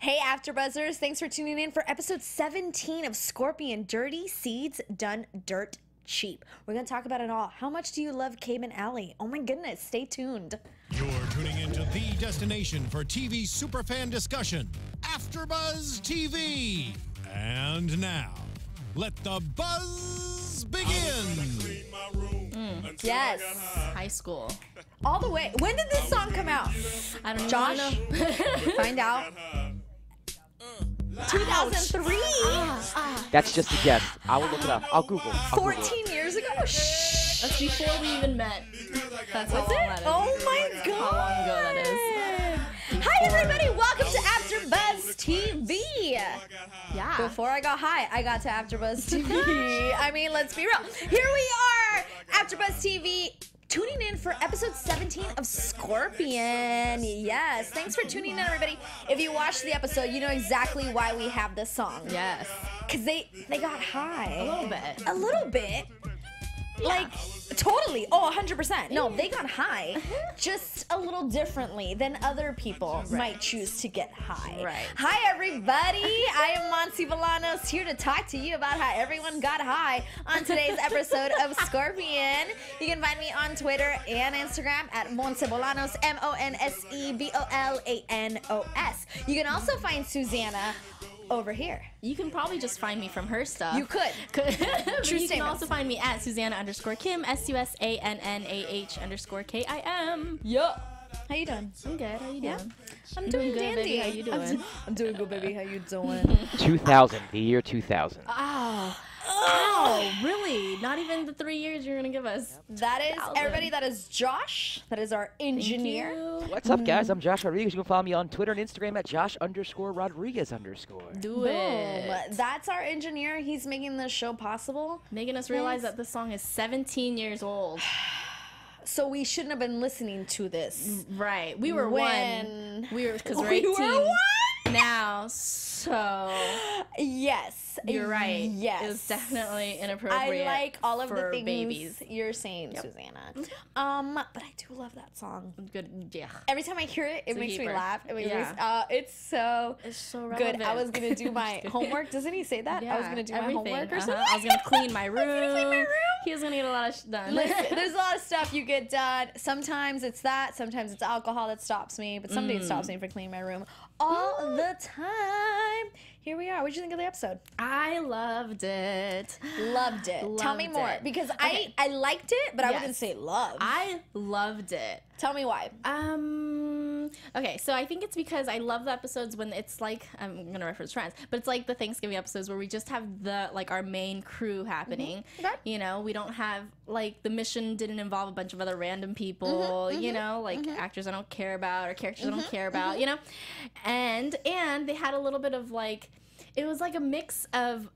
Hey, AfterBuzzers! Thanks for tuning in for episode 17 of Scorpion Dirty Seeds Done Dirt Cheap. We're gonna talk about it all. How much do you love Cabe and Allie? Oh my goodness! Stay tuned. You're tuning into the destination for TV superfan discussion, AfterBuzz TV. And now, let the buzz begin. Mm. Yes, High school. all the way. When did this song come out? I don't Josh? know. Find out. 2003. Ah. That's just a guess. I will look it up. I'll Google. I'll Google it. 14 years ago. Shh. That's before we even met. That's how long that is. Oh my god. How long ago that is. Hi everybody, welcome to AfterBuzz TV. Yeah. Before I got high, I got to AfterBuzz TV. I mean, let's be real. Here we are, AfterBuzz TV. Tuning in for episode 17 of Scorpion. Yes, thanks for tuning in, everybody. If you watched the episode, you know exactly why we have this song. Yes. Cause they they got high. A little bit. A little bit. Like totally. Oh, 100%. No, they got high uh-huh. just a little differently than other people might choose to get high. Right. Hi everybody. I am Monse Bolanos here to talk to you about how everyone got high on today's episode of Scorpion. You can find me on Twitter and Instagram at Monse Bolanos, M O N S E B O L A N O S. You can also find Susannah over here. You can probably just find me from her stuff. You could. Could. but True you can also find me at Susannah underscore Kim, S U S A N N A H underscore K I M. Yup. How you doing? I'm good. How you doing? I'm I'm doing doing good, dandy. baby. How you I'm, doing? do- I'm doing good, baby. How you doing? 2000, the year 2000. Oh. Ah. Oh, really? Not even the three years you're gonna give us. that is Thousand. everybody. That is Josh. That is our engineer. What's up, guys? I'm Josh Rodriguez. You can follow me on Twitter and Instagram at Josh underscore Rodriguez underscore. Do Boom. it. That's our engineer. He's making this show possible. Making us realize Thanks. that this song is 17 years old. So we shouldn't have been listening to this. Right. We were When- one. We were because we're We 18 were one? Now. So Yes. you're right. Yes. it's definitely I inappropriate. like all of the things babies. you're saying, Susannah. Um, but I do love that song. Good. Yeah. Every time I hear it, it a makes me laugh. It makes me. Uh, it's so It's so good. I was gonna do my homework. Doesn't he say that? Yeah, I was gonna do everything. my homework or uh-huh. something. I was gonna clean my room. I was gonna clean my room. He was gonna get a lot of sh- done. Listen, there's a lot of stuff you get done. Sometimes it's that. Sometimes it's alcohol that stops me. But some days it stops me from cleaning my room all the time. Here we are. What did you think of the episode? I loved it. Loved it. Tell me Loved more it. because Okay. I I liked it, but I wouldn't say love. I loved it. Tell me why. Um. Okay, so I think it's because I love the episodes when it's like I'm gonna reference Friends, but it's like the Thanksgiving episodes where we just have the like our main crew happening. Mm-hmm. Okay. You know, we don't have like the mission didn't involve a bunch of other random people. Mm-hmm, You know, like actors I don't care about or characters I don't care mm-hmm. about. You know, and and they had a little bit of like it was like a mix of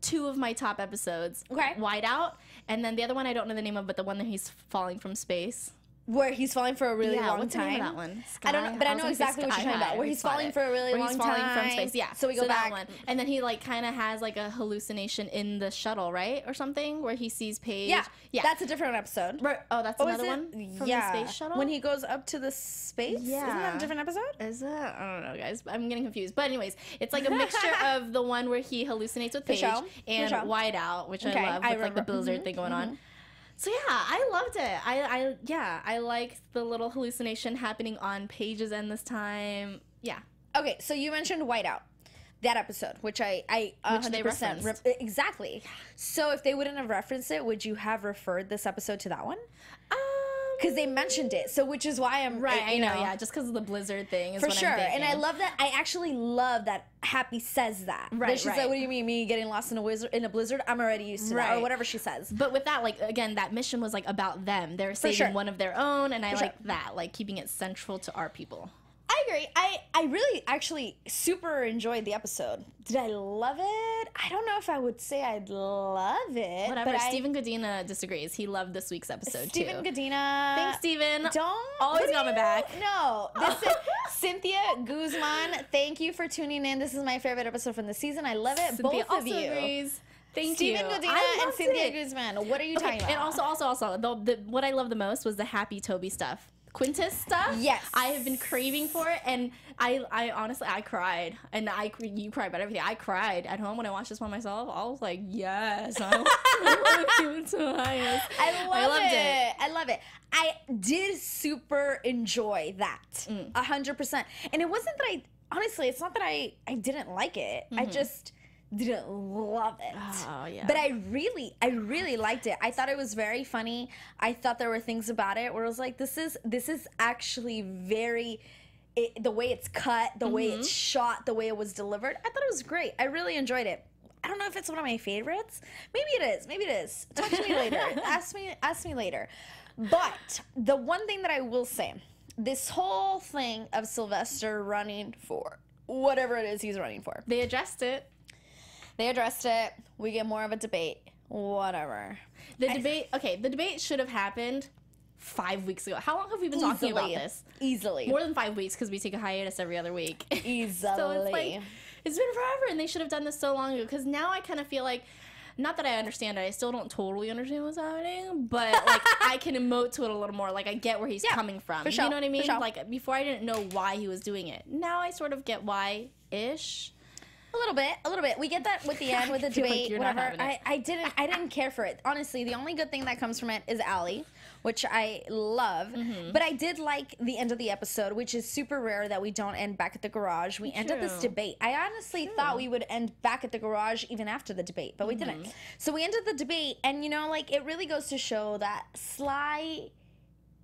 two of my top episodes. Okay. Whiteout, and then the other one I don't know the name of, but the one that he's falling from space. Where he's falling for a really yeah, long what's time. the name of that one? I don't know, but I was know exactly what you're Sky talking about, where he's falling for a really where long he's falling time. from space. Yeah. So we go back. That one. And then he like kind of has like a hallucination in the shuttle, right, or something, where he sees Paige. Yeah, Yeah. That's a different episode. Right- oh, that's Oh, another one from yeah. the space shuttle. When he goes up to the space? Yeah. Isn't that a different episode? Is it? I don't know, guys. I'm getting confused. But anyways, it's like a mixture of the one where he hallucinates with Paige. For and sure. Whiteout, which Okay, I love I with like the blizzard thing going mm-hmm, on. Mm-hmm. So yeah, I loved it. I, I yeah, I liked the little hallucination happening on Paige's end this time. Yeah. Okay, so you mentioned Whiteout, that episode, which I I Which they 100% referenced. exactly. So if they wouldn't have referenced it, would you have referred this episode to that one? Um, Because they mentioned it, so which is why I'm right, I you know, yeah, just because of the blizzard thing is For sure, and I love that. I actually love that Happy says that. Right, That she's like, right. "What do you mean, me getting lost in a wizard in a blizzard? I'm already used to that, or whatever she says." But with that, like again, that mission was like about them. They're saving sure. one of their own, and I For sure. like that, like keeping it central to our people. I agree. I I really actually super enjoyed the episode. Did I love it? I don't know if I would say I'd love it. Whatever. But I- Stephen Godina disagrees. He loved this week's episode Stephen too. Godina. Thanks, Stephen. Don't Always got my back. No, this is Cynthia Guzman. Thank you for tuning in. This is my favorite episode from the season. I love it. Cynthia Both of you. agrees. Thank Stephen you. Godina and Cynthia it. Guzman. What are you Okay, talking about? and also, also, also, the, the what I love the most was the happy Toby stuff. Quintis stuff. Yes. I have been craving for it, and I, I honestly, I cried, and I, you cried about everything. I cried at home when I watched this one myself. I was like, yes, I want to it. I love I loved it. it. I love it. I did super enjoy that. Mm. A hundred percent. And it wasn't that I honestly, it's not that I I didn't like it. I just didn't love it. Mm-hmm. Oh, yeah. But I really, I really liked it. I thought it was very funny. I thought there were things about it where I was like, this is this is actually very it, the way it's cut, the way Mm-hmm. it's shot, the way it was delivered. I thought it was great. I really enjoyed it. I don't know if it's one of my favorites. Maybe it is. Maybe it is. Talk to me later. ask me. Ask me later. But the one thing that I will say, this whole thing of Sylvester running for whatever it is he's running for, They addressed it. They addressed it. We get more of a debate. Whatever. The debate. Okay, the debate should have happened five weeks ago. How long have we been talking about this? Easily. More than five weeks because we take a hiatus every other week. Easily. so it's like it's been forever, and they should have done this so long ago. Because now I kind of feel like. Not that I understand it, I still don't totally understand what's happening, but like I can emote to it a little more. Like I get where he's Yeah, coming from. for sure, You know what I for mean? sure. Like before I didn't know why he was doing it. Now I sort of get why ish. A little bit, a little bit. We get that with the end with the feel like debate, whatever. I, I didn't, I didn't care for it. Honestly, the only good thing that comes from it is Allie, which I love. Mm-hmm. But I did like the end of the episode, which is super rare that we don't end back at the garage. We ended this debate. I honestly thought we would end back at the garage even after the debate, but we Mm-hmm. didn't. So we ended the debate, and you know, like it really goes to show that Sly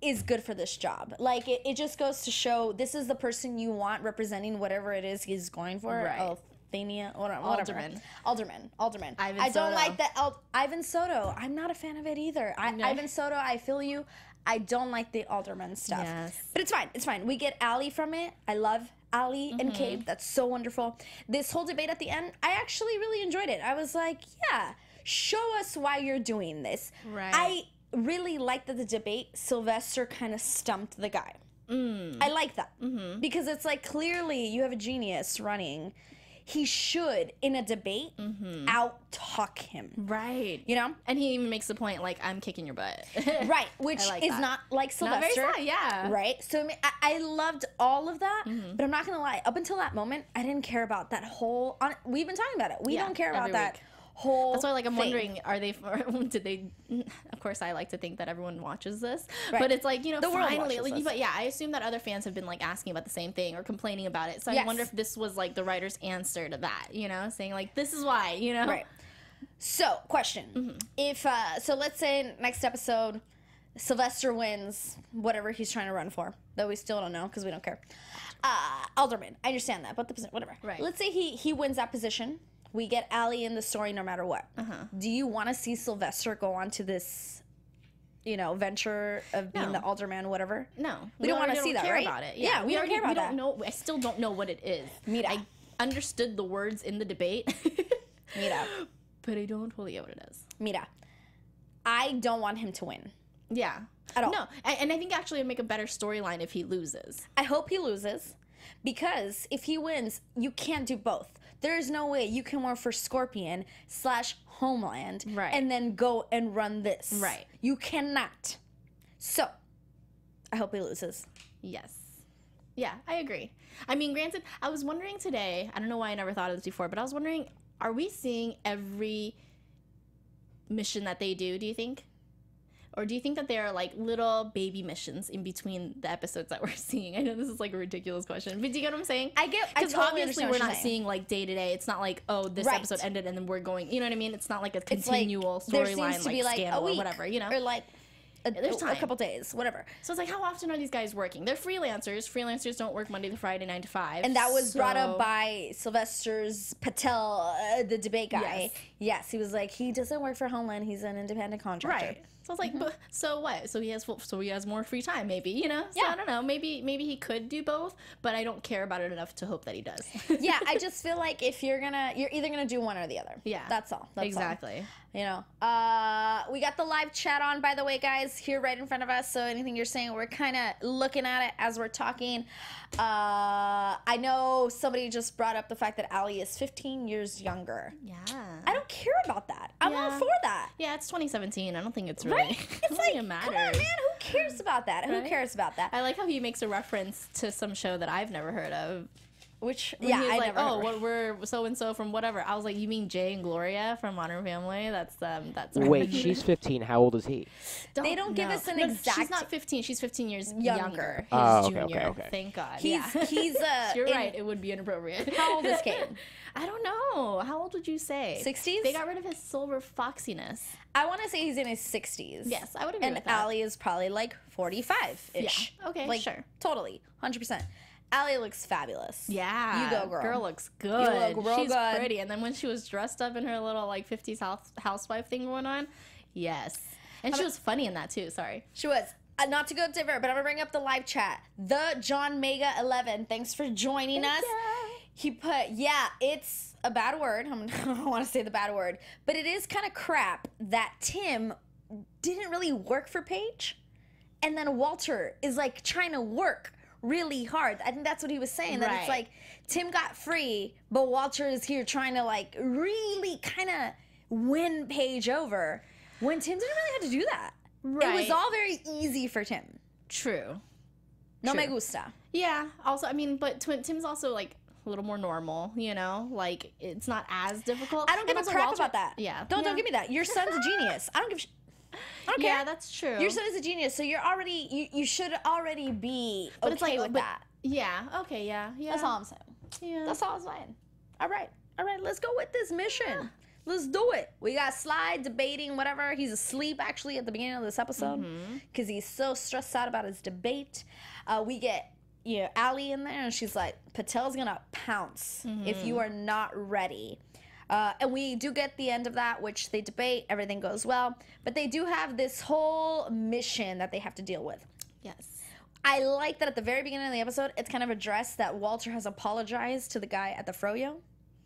is good for this job. Like it, it just goes to show this is the person you want representing whatever it is he's going for. Right. Oh, Thania, whatever. whatever. Alderman. Alderman. Alderman. Ivan I don't Soto. like that. Al- Ivan Soto. I'm not a fan of it either. I, Okay. Ivan Soto, I feel you. I don't like the Alderman stuff. Yes. But it's fine. It's fine. We get Allie from it. I love Allie and Mm-hmm. Cabe. That's so wonderful. This whole debate at the end, I actually really enjoyed it. I was like, yeah, show us why you're doing this. Right. I really like that the debate, Sylvester kind of stumped the guy. Mm. I like that Mm-hmm. because it's like clearly you have a genius running. He should, in a debate, out talk him. Right. You know? And he even makes the point like I'm kicking your butt. Right, which like is that. not like Not Sylvester. sad, yeah. Right. So I, mean, I, I loved all of that, Mm-hmm. but I'm not gonna lie. Up until that moment, I didn't care about that whole. On, we've been talking about it. We Yeah, don't care about that week. Whole. That's why, like, I'm thing. wondering, are they? Did they? Of course, I like to think that everyone watches this, Right. but it's like you know, The finally, like, but yeah, I assume that other fans have been like asking about the same thing or complaining about it. So Yes. I wonder if this was like the writer's answer to that, you know, saying like, this is why, you know, Right. So, question: Mm-hmm. If uh, so, let's say next episode, Sylvester wins whatever he's trying to run for, though we still don't know because we don't care. Uh, Alderman, I understand that, but the posi- whatever. Right. Let's say he he wins that position. We get Allie in the story no matter what. Uh-huh. Do you want to see Sylvester go on to this, you know, venture of being No. the alderman, whatever? No, We don't wanna already see that, care right? About it. Yeah, we don't already- care about we that. don't know. I still don't know what it is. Mira. I understood the words in the debate, Mira, but I don't totally get what it is. Mira. I don't want him to win. Yeah. At all. No, and, and I think actually it'd make a better storyline if he loses. I hope he loses because if he wins, you can't do both. There is no way you can work for Scorpion slash Homeland Right. and then go and run this. Right. You cannot. So, I hope he loses. Yes. Yeah, I agree. I mean, granted, I was wondering today, I don't know why I never thought of this before, but I was wondering, are we seeing every mission that they do, do you think? Or do you think that there are like little baby missions in between the episodes that we're seeing? I know this is like a ridiculous question, but do you get what I'm saying? I get. I Because totally obviously we're not saying. seeing like day to day. It's not like oh this Right. episode ended and then we're going. You know what I mean? It's not like a It's like, continual storyline like, like scandal a week or whatever. You know, or like a, There's a couple days, whatever. so it's like how often are these guys working? They're freelancers. Freelancers don't work Monday to Friday, nine to five. And that was brought up by Sylvester's Patel, uh, the debate guy. Yes. Yes. he was like, he doesn't work for Homeland. He's an independent contractor. right. So it's like, Mm-hmm. but, so what? So he has so he has more free time, maybe you know. So Yeah. I don't know. Maybe maybe he could do both, but I don't care about it enough to hope that he does. yeah, I just feel like if you're gonna, you're either gonna do one or the other. Yeah. that's all. That's all. exactly. You know, uh, we got the live chat on, by the way, guys, here right in front of us. So anything you're saying, we're kind of looking at it as we're talking. Uh, I know somebody just brought up the fact that Allie is 15 years younger. Yeah. I don't care about that. I'm all for that. Yeah, it's 2017. I don't think it's really. Right? It's like, come on, man, who cares about that? Who cares about that? I like how he makes a reference to some show that I've never heard of. Which When yeah, he was I like, never. oh, heard. what we're so and so from whatever. I was like, you mean Jay and Gloria from Modern Family? That's um, that's Wait, she's 15. How old is he? They don't give us an No, exact- She's not 15. She's 15 years Younger. younger. He's Oh, okay, junior. okay, okay. Thank God. He's yeah. he's uh You're in right. It would be inappropriate. How old is Caden? I don't know. How old would you say? 60s? They got rid of his silver foxiness. I want to say he's in his 60s. Yes, I would agree And with that. Allie is probably like 45 ish. Yeah, okay, like, sure. Totally. 100%. Allie looks fabulous. Yeah, You go, girl. Girl looks good. You look She's good. pretty. And then when she was dressed up in her little like 50s house, housewife thing going on, yes. And she was funny in that too. Sorry. She was. Uh, not to go different, but I'm gonna bring up the live chat. The John Mega 11. Thanks for joining us. He put, yeah, it's a bad word. I'm, I don't want to say the bad word, but it is kind of crap that Tim didn't really work for Paige, and then Walter is like trying to work really hard. I think that's what he was saying. That it's like Tim got free, but Walter is here trying to like really kind of win Paige over when Tim didn't really have to do that. Right. It was all very easy for Tim. True. No True. me gusta. Yeah. Also, I mean, but Twin, Tim's also like a little more normal. You know, like it's not as difficult. I don't give And a crap Walter- about that. Yeah. Don't yeah. don't give me that. Your son's a genius. I don't give. A Sh- I don't Yeah, that's true. Your son is a genius, so you're already you, you should already be okay but it's like with but- that. Yeah. Okay. Yeah. Yeah. That's all I'm saying. Yeah. That's all I'm saying. All right, all right. Let's go with this mission. Let's do it. We got Sly debating whatever. He's asleep actually at the beginning of this episode Mm-hmm. because he's so stressed out about his debate. Uh, we get you know Allie in there and she's like, Patel's gonna pounce if Mm-hmm. you are not ready. Uh, and we do get the end of that, which they debate. Everything goes well, but they do have this whole mission that they have to deal with. yes. I like that at the very beginning of the episode, it's kind of addressed that Walter has apologized to the guy at the Froyo.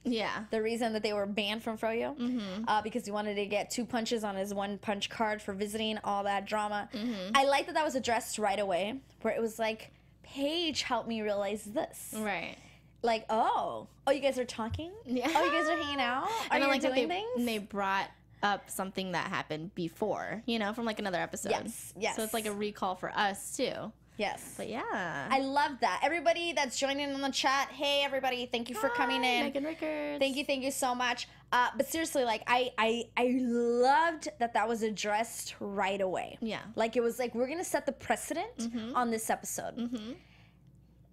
Yeah. The reason that they were banned from Froyo, Mm-hmm. uh, because he wanted to get two punches on his one punch card for visiting, all that drama. Mm-hmm. I like that that was addressed right away, where it was like, Paige helped me realize this. Right. Like, oh, oh, you guys are talking? Yeah. Oh, you guys are hanging out? Are and I you like doing they, things? they brought up something that happened before, you know, from like another episode. Yes, yes. So it's like a recall for us too. yes. But yeah. I love that. Everybody that's joining on the chat, hey, everybody, thank you for coming in. Megan Rickards. Thank you, thank you so much. Uh, but seriously, like I, I, I loved that that was addressed right away. Yeah. Like it was like we're gonna set the precedent on this episode.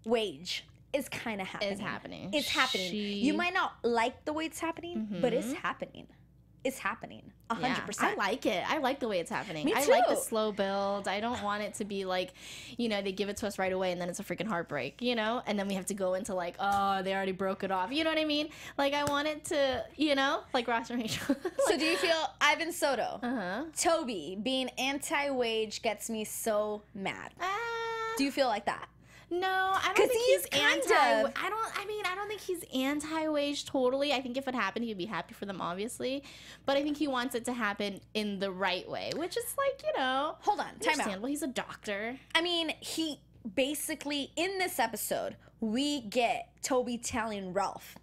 Waige is kind of happening. It's happening. It's happening. She- You might not like the way it's happening, but it's happening. It's happening. A Yeah, hundred I like it. I like the way it's happening. Me I like the slow build. I don't want it to be like, you know, they give it to us right away and then it's a freaking heartbreak, you know? And then we have to go into like, oh, they already broke it off. You know what I mean? Like I want it to, you know, like Ross and Rachel. So do you feel Ivan Soto, uh-huh. Toby being anti-Waige gets me so mad? Ah. Do you feel like that? No, I don't think he's he's, anti. of- I don't. I mean, I don't think he's anti-Waige totally. I think if it happened, he'd be happy for them, obviously. But I think he wants it to happen in the right way, which is like you know, Hold on, time out. understandable. He's a doctor. I mean, he basically in this episode we get Toby telling Ralph,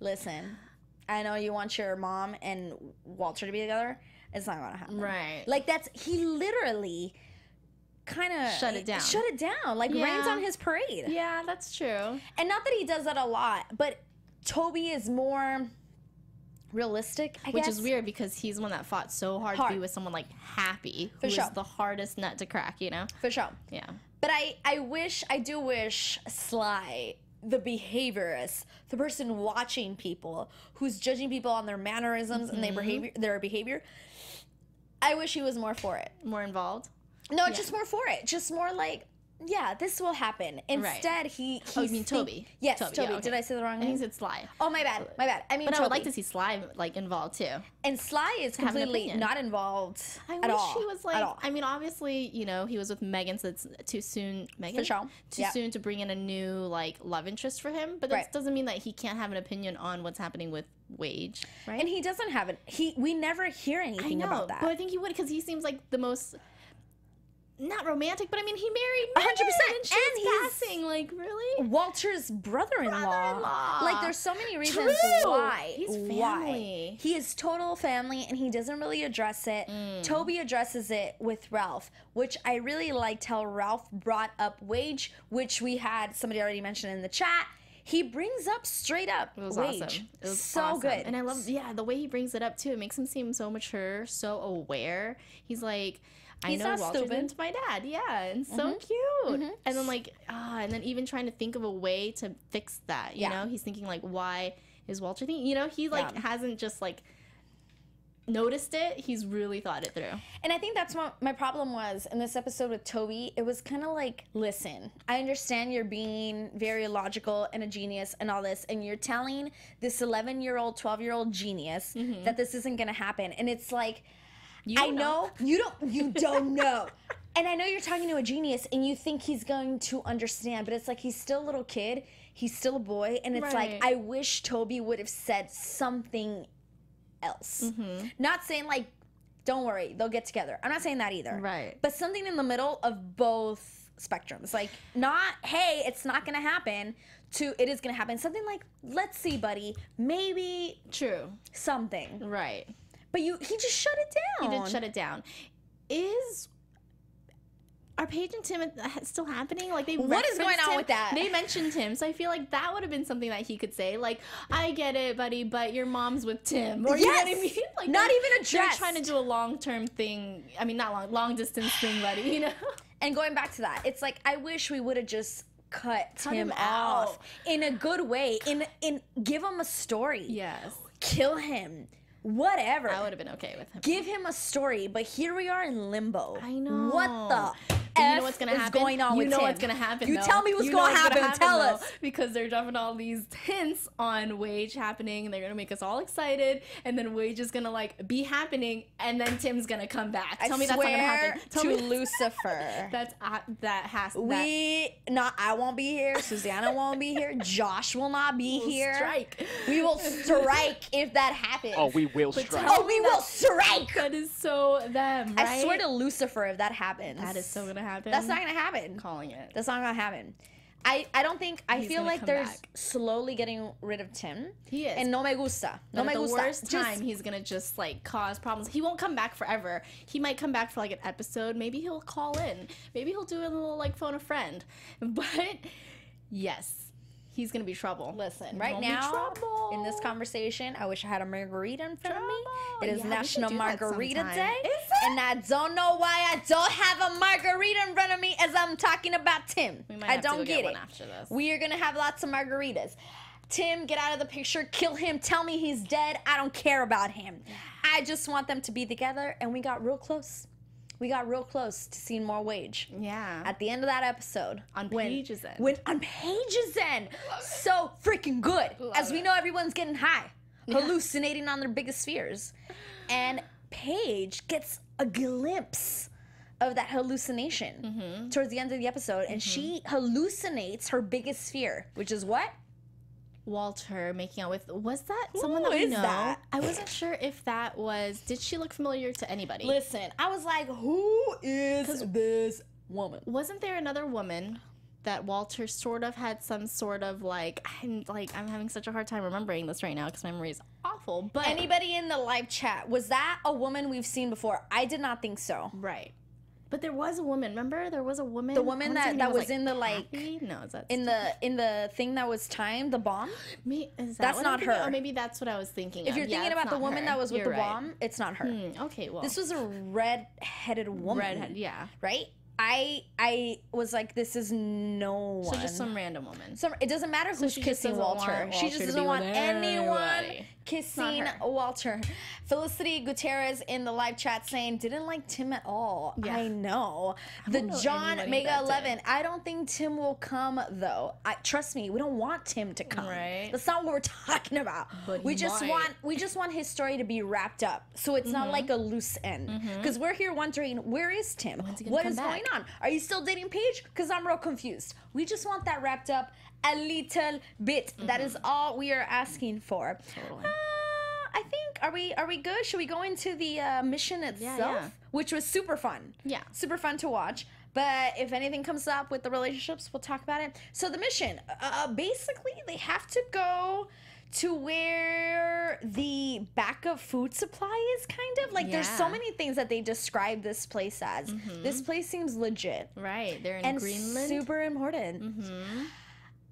"Listen, I know you want your mom and Walter to be together. It's not gonna happen." Right. Like that's he literally kind of Shut it down. Shut it down. Like rains on his parade. Yeah, that's true. And not that he does that a lot, but Toby is more realistic. I Which guess. is weird because he's the one that fought so hard, to be with someone like Happy, For who is sure. the hardest nut to crack. You know? for sure. Yeah. But I, I wish, I do wish Sly, the behaviorist, the person watching people, who's judging people on their mannerisms and their mm-hmm. behavior, their behavior. I wish he was more for it. More involved. No, just more for it. Just more like, yeah, this will happen. Instead, he. Oh, you he's mean think- Toby? Yes, Toby, Toby. yeah, okay. Did I say the wrong I name? think it's Sly. Oh, my bad. My bad. I mean, But I would like to see Sly like involved too. And Sly is completely not involved I at wish all. he was like. I mean, obviously, you know, he was with Megan, so it's too soon. Megan, For sure. Too Yeah. soon to bring in a new like love interest for him. But that Right. doesn't mean that he can't have an opinion on what's happening with Waige, right? and he doesn't have it. He we never hear I anything know, about that. but I think he would because he seems like the most not romantic, but I mean, he married 100%, and she's and he's- passing. Like, really? Walter's brother-in-law. Brother-in-law. Like there's so many reasons True. why. He's Why. family. He is total family and he doesn't really address it. Mm. Toby addresses it with Ralph, which I really liked how Ralph brought up Waige, which we had somebody already mentioned in the chat. He brings up straight up It was Waige. awesome. It was so awesome. good. And I love, yeah, the way he brings it up too. It makes him seem so mature, so aware. He's like, I He's know not stupid. into my dad. Yeah, and so mm-hmm. cute. Mm-hmm. And then like, ah, and then even trying to think of a way to fix that. You Yeah. know, he's thinking like, why is Walter thinking? You know, he like Yeah. hasn't just like noticed it. He's really thought it through. And I think that's what my problem was in this episode with Toby. It was kind of like, listen, I understand you're being very logical and a genius and all this, and you're telling this 11 year old, 12 year old genius mm-hmm. that this isn't going to happen. And it's like, You I don't know you don't, you don't know. And I know you're talking to a genius and you think he's going to understand, but it's like he's still a little kid. He's still a boy. And it's Right. like, I wish Toby would have said something else. Mm-hmm. Not saying like, don't worry, they'll get together. I'm not saying that either. Right. But something in the middle of both spectrums. Like, not, hey, it's not gonna happen, to it is gonna happen. Something like, let's see, buddy, maybe True. something. Right. But you he just shut it down. He did shut it down. Is are Paige and Tim still happening? Like they What is going on him. with that? They mentioned Tim, so I feel like that would have been something that he could say. Like, I get it, buddy, but your mom's with Tim, or you know what I Yes! mean? Like, Not even They're trying to do a long term thing. I mean, not long, long distance thing, buddy. You know? And going back to that, it's like I wish we would have just cut, Cut him, him off out. in a good way. In in give him a story. Yes, Kill him. Whatever. I would have been okay with him. give him a story, but here we are in limbo. I know. What the But F you know what's gonna is happen? going on you with know Tim? what's gonna happen. You though. tell me what's You know going to what's happen. Tell though, us. because they're dropping all these hints on Waige happening, and they're gonna make us all excited. And then Waige is gonna like be happening, and then Tim's gonna come back. Tell I me that's not gonna happen. Tell to me Lucifer. that's uh, that has that we not I won't be here. Susannah won't be here. Josh will not be will here. strike. We will strike if that happens. Oh, we will But strike. Oh, we will that- strike. That is so them. Right? I swear to Lucifer if that happens. that is so gonna happen. That's not gonna happen. calling it. That's not gonna happen. I, I don't think I He's feel like they're back. slowly getting rid of Tim. He is. And no me gusta. No But me at the gusta. worst Just- time, he's gonna just like cause problems. He won't come back forever. He might come back for like an episode. Maybe he'll call in. Maybe he'll do a little like phone a friend. But yes, he's gonna be trouble. Listen, right gonna be now trouble. in this conversation, I wish I had a margarita in front of me. It is Yeah, we National do that Margarita sometime. Day, Is it? and I don't know why I don't have a margarita in front of me as I'm talking about Tim. We might I have to don't go get, get it. one after this. We are gonna have lots of margaritas. Tim, get out of the picture. Kill him. Tell me he's dead. I don't care about him. I just want them to be together, and we got real close. We got real close to seeing more Waige. Yeah. At the end of that episode, On when, Paige's end. when on Paige's end, so freaking good. Love As we know, everyone's getting high, hallucinating on their biggest fears, and Paige gets a glimpse of that hallucination Mm-hmm. towards the end of the episode, and she hallucinates her biggest fear, which is what? Walter making out with was that someone that we know? that? I wasn't sure if that was. Did she look familiar to anybody? Listen, I was like, who is this woman? wasn't there another woman that Walter sort of had some sort of like I'm like I'm having such a hard time remembering this right now because my memory is awful. But Anybody in the live chat, was that a woman we've seen before? I did not think so. right. But there was a woman. Remember, there was a woman. The woman that, that name was in the like? No, is that in the in the thing that was timed, the bomb. Me, is that That's I'm not thinking? her. Oh, maybe that's what I was thinking. If of. you're Yeah, thinking about the woman her. that was with You're the right. bomb, it's not her. Hmm, okay, well, This was a red-headed woman. redhead. Yeah. Right? I I was like, this is no one. So just some random woman. Some, it doesn't matter who's kissing doesn't Walter. She just doesn't want anyone anybody. Kissing. Walter. Felicity Gutierrez in the live chat saying didn't like Tim at all. Yeah. I know. the know John Mega Eleven. did. I don't think Tim will come though. I trust me. We don't want Tim to come. Right. That's not what we're talking about. But we just might. want we just want his story to be wrapped up, so it's Mm-hmm. not like a loose end. Because we're here wondering where is Tim? What is gonna What come is back? going on? Are you still dating Paige? Because I'm real confused. We just want that wrapped up a little bit. That is all we are asking for. Mm-hmm. Totally. Uh, I think are we are we good? Should we go into the uh, mission itself, yeah. which was super fun? Yeah. super fun to watch. But if anything comes up with the relationships, we'll talk about it. So the mission, uh, basically, they have to go to where the backup food supply is kind of like there's so many things that they describe this place as this place seems legit Right. They're in and Greenland. super important hmm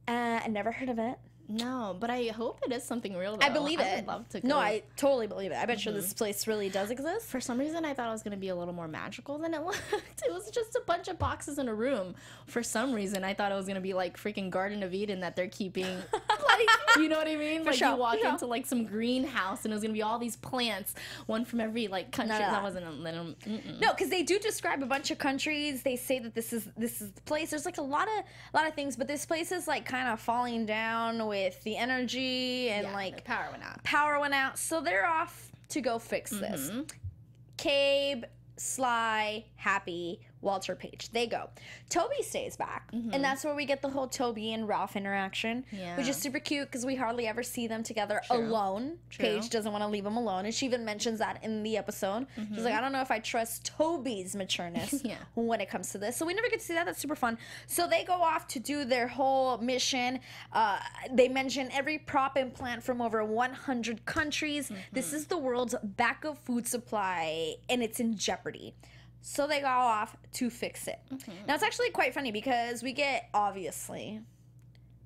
uh, i never heard of it No, but I hope it is something real. Though. i believe it I would love to. Go. no i totally believe it i bet you this mm-hmm. place really does exist For some reason, I thought it was going to be a little more magical than it looked. It was just a bunch of boxes in a room. For some reason, I thought it was going to be like freaking Garden of Eden that they're keeping. like, you know what I mean? like sure, you walk for sure. into like some greenhouse and it was going to be all these plants, one from every like country. That. that. wasn't a little. Mm-mm. No, because they do describe a bunch of countries. They say that this is this is the place. There's like a lot of a lot of things, but this place is like kind of falling down with the energy and Yeah, like power went out. power went out. So they're off to go fix this. Mm-hmm. Cabe, Sly, Happy, Walter Paige. They go. Toby stays back. And mm-hmm. that's where we get the whole Toby and Ralph interaction, which is super cute because we hardly ever see them together True. alone. True. Paige doesn't want to leave him alone. And she even mentions that in the episode. She's mm-hmm. like, I don't know if I trust Toby's matureness Yeah. when it comes to this. So we never get to see that. That's super fun. So they go off to do their whole mission. Uh, they mention every prop and plant from over 100 countries. Mm-hmm. This is the world's backup food supply, and it's in jeopardy. So they go off to fix it. Now it's actually quite funny because we get obviously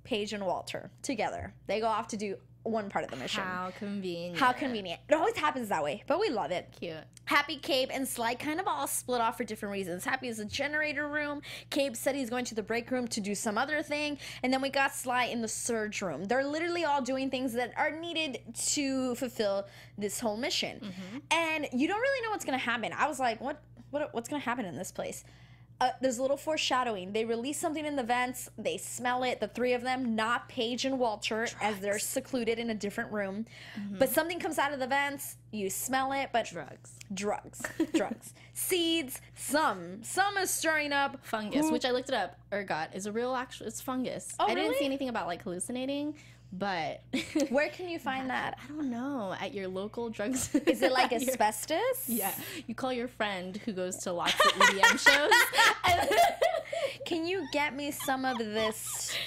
Paige and Walter together. They go off to do one part of the mission. How convenient. How convenient. It always happens that way, but we love it. cute. Happy, Cabe, and Sly kind of all split off for different reasons. Happy is a generator room. Cabe said he's going to the break room to do some other thing. And then we got Sly in the surge room. They're literally all doing things that are needed to fulfill this whole mission. Mm-hmm. And you don't really know what's going to happen. I was like, what, what what's going to happen in this place? Uh, there's a little foreshadowing. They release something in the vents. They smell it. The three of them, not Paige and Walter, as they're secluded in a different room. But something comes out of the vents. You smell it, but Drugs. drugs, drugs, seeds. Some, some is stirring up Fungus, which I looked it up. Ergot is a real actual. It's fungus. Oh, I didn't see anything about like hallucinating, but Where can you find that? I don't know. At your local drugs. Is it like Your- asbestos? Yeah, you call your friend who goes to lots of EDM shows. Can you get me some of this